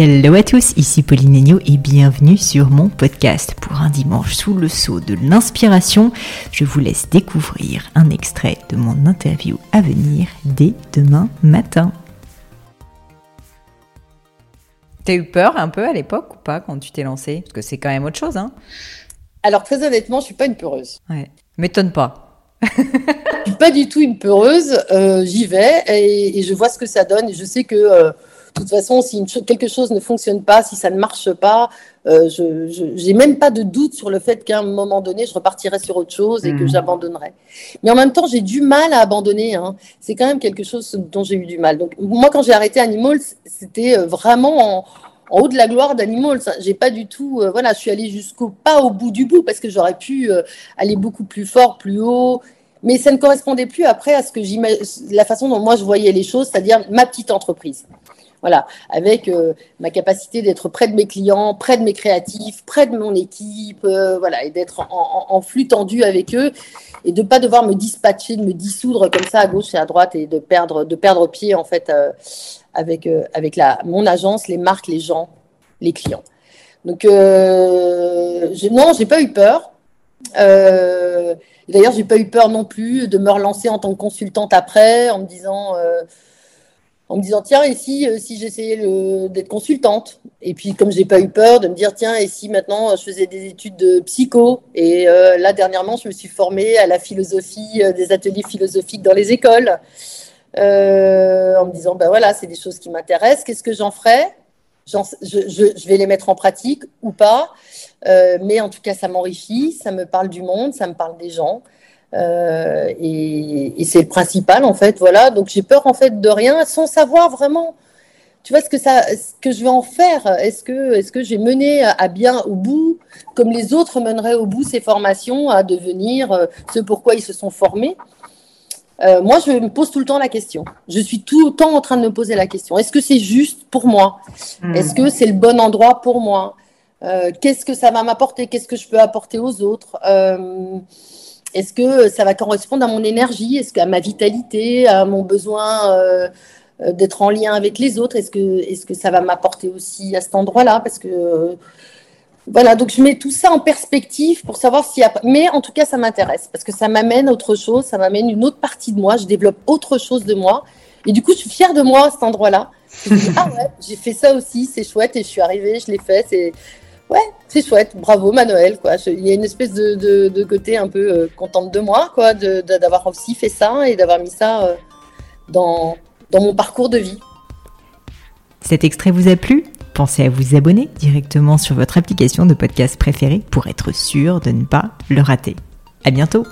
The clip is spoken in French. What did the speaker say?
Hello à tous, ici Pauline Agneau et bienvenue sur mon podcast. Pour un dimanche sous le sceau de l'inspiration, je vous laisse découvrir un extrait de mon interview à venir dès demain matin. T'as eu peur un peu à l'époque ou pas quand tu t'es lancée? Parce que c'est quand même autre chose, hein Alors très honnêtement, je suis pas une peureuse. Ouais, m'étonne pas. je suis pas du tout une peureuse. Euh, j'y vais et, je vois ce que ça donne. Et je sais que euh, de toute façon, si quelque chose ne fonctionne pas, si ça ne marche pas, euh, je n'ai même pas de doute sur le fait qu'à un moment donné, je repartirai sur autre chose et que mmh. j'abandonnerai. Mais en même temps, j'ai du mal à abandonner. Hein. C'est quand même quelque chose dont j'ai eu du mal. Donc moi, quand j'ai arrêté Animals, c'était euh, vraiment en, haut de la gloire d'Animals. J'ai pas du tout, euh, voilà, je suis allée jusqu'au pas au bout du bout parce que j'aurais pu aller beaucoup plus fort, plus haut. Mais ça ne correspondait plus après à ce que la façon dont moi je voyais les choses, c'est-à-dire ma petite entreprise. Voilà, avec euh, ma capacité d'être près de mes clients, près de mes créatifs, près de mon équipe, euh, voilà, et d'être en, flux tendu avec eux et de pas devoir me dispatcher, de me dissoudre comme ça à gauche et à droite et de perdre, de perdre pied en fait euh, avec avec la mon agence, les marques, les gens, les clients. Donc je, non, j'ai pas eu peur. D'ailleurs, j'ai pas eu peur non plus de me relancer en tant que consultante après, en me disant en me disant tiens et si, euh, si j'essayais d'être consultante? Et puis comme j'ai pas eu peur de me dire tiens et si maintenant je faisais des études de psycho? Et euh, là dernièrement je me suis formée à la philosophie euh, des ateliers philosophiques dans les écoles. En me disant ben voilà c'est des choses qui m'intéressent. Qu'est-ce que j'en ferai je, je, vais les mettre en pratique ou pas? Mais en tout cas ça m'enrichit ça me parle du monde ça me parle des gens euh, et, c'est le principal en fait, voilà. Donc j'ai peur en fait de rien, sans savoir vraiment. Tu vois ce que ça, ce que je vais en faire. Est-ce que, est-ce que j'ai mené à bien au bout, comme les autres meneraient au bout ces formations, à devenir euh, ce pourquoi ils se sont formés? Euh, moi, je me pose tout le temps la question. Je suis tout le temps en train de me poser la question. Est-ce que c'est juste pour moi? Hmm. Est-ce que c'est le bon endroit pour moi? Qu'est-ce que ça va m'apporter? Qu'est-ce que je peux apporter aux autres? Est-ce que ça va correspondre à mon énergie? Est-ce qu'à ma vitalité, à mon besoin euh, euh, d'être en lien avec les autres? Est-ce que, est que ça va m'apporter aussi à cet endroit-là? Parce que euh, voilà, donc je mets tout ça en perspective pour savoir si. Mais en tout cas, ça m'intéresse parce que ça m'amène autre chose, ça m'amène une autre partie de moi. Je développe autre chose de moi. Et du coup, je suis fière de moi à cet endroit-là. ah ouais, j'ai fait ça aussi, c'est chouette et je suis arrivée, je l'ai fait. C'est ouais, c'est chouette, bravo Manuel, quoi. Il y a une espèce de, côté un peu euh, contente de moi, quoi, d'avoir aussi fait ça et d'avoir mis ça euh, dans, dans mon parcours de vie. Cet extrait vous a plu? Pensez à vous abonner directement sur votre application de podcast préférée pour être sûr de ne pas le rater. À bientôt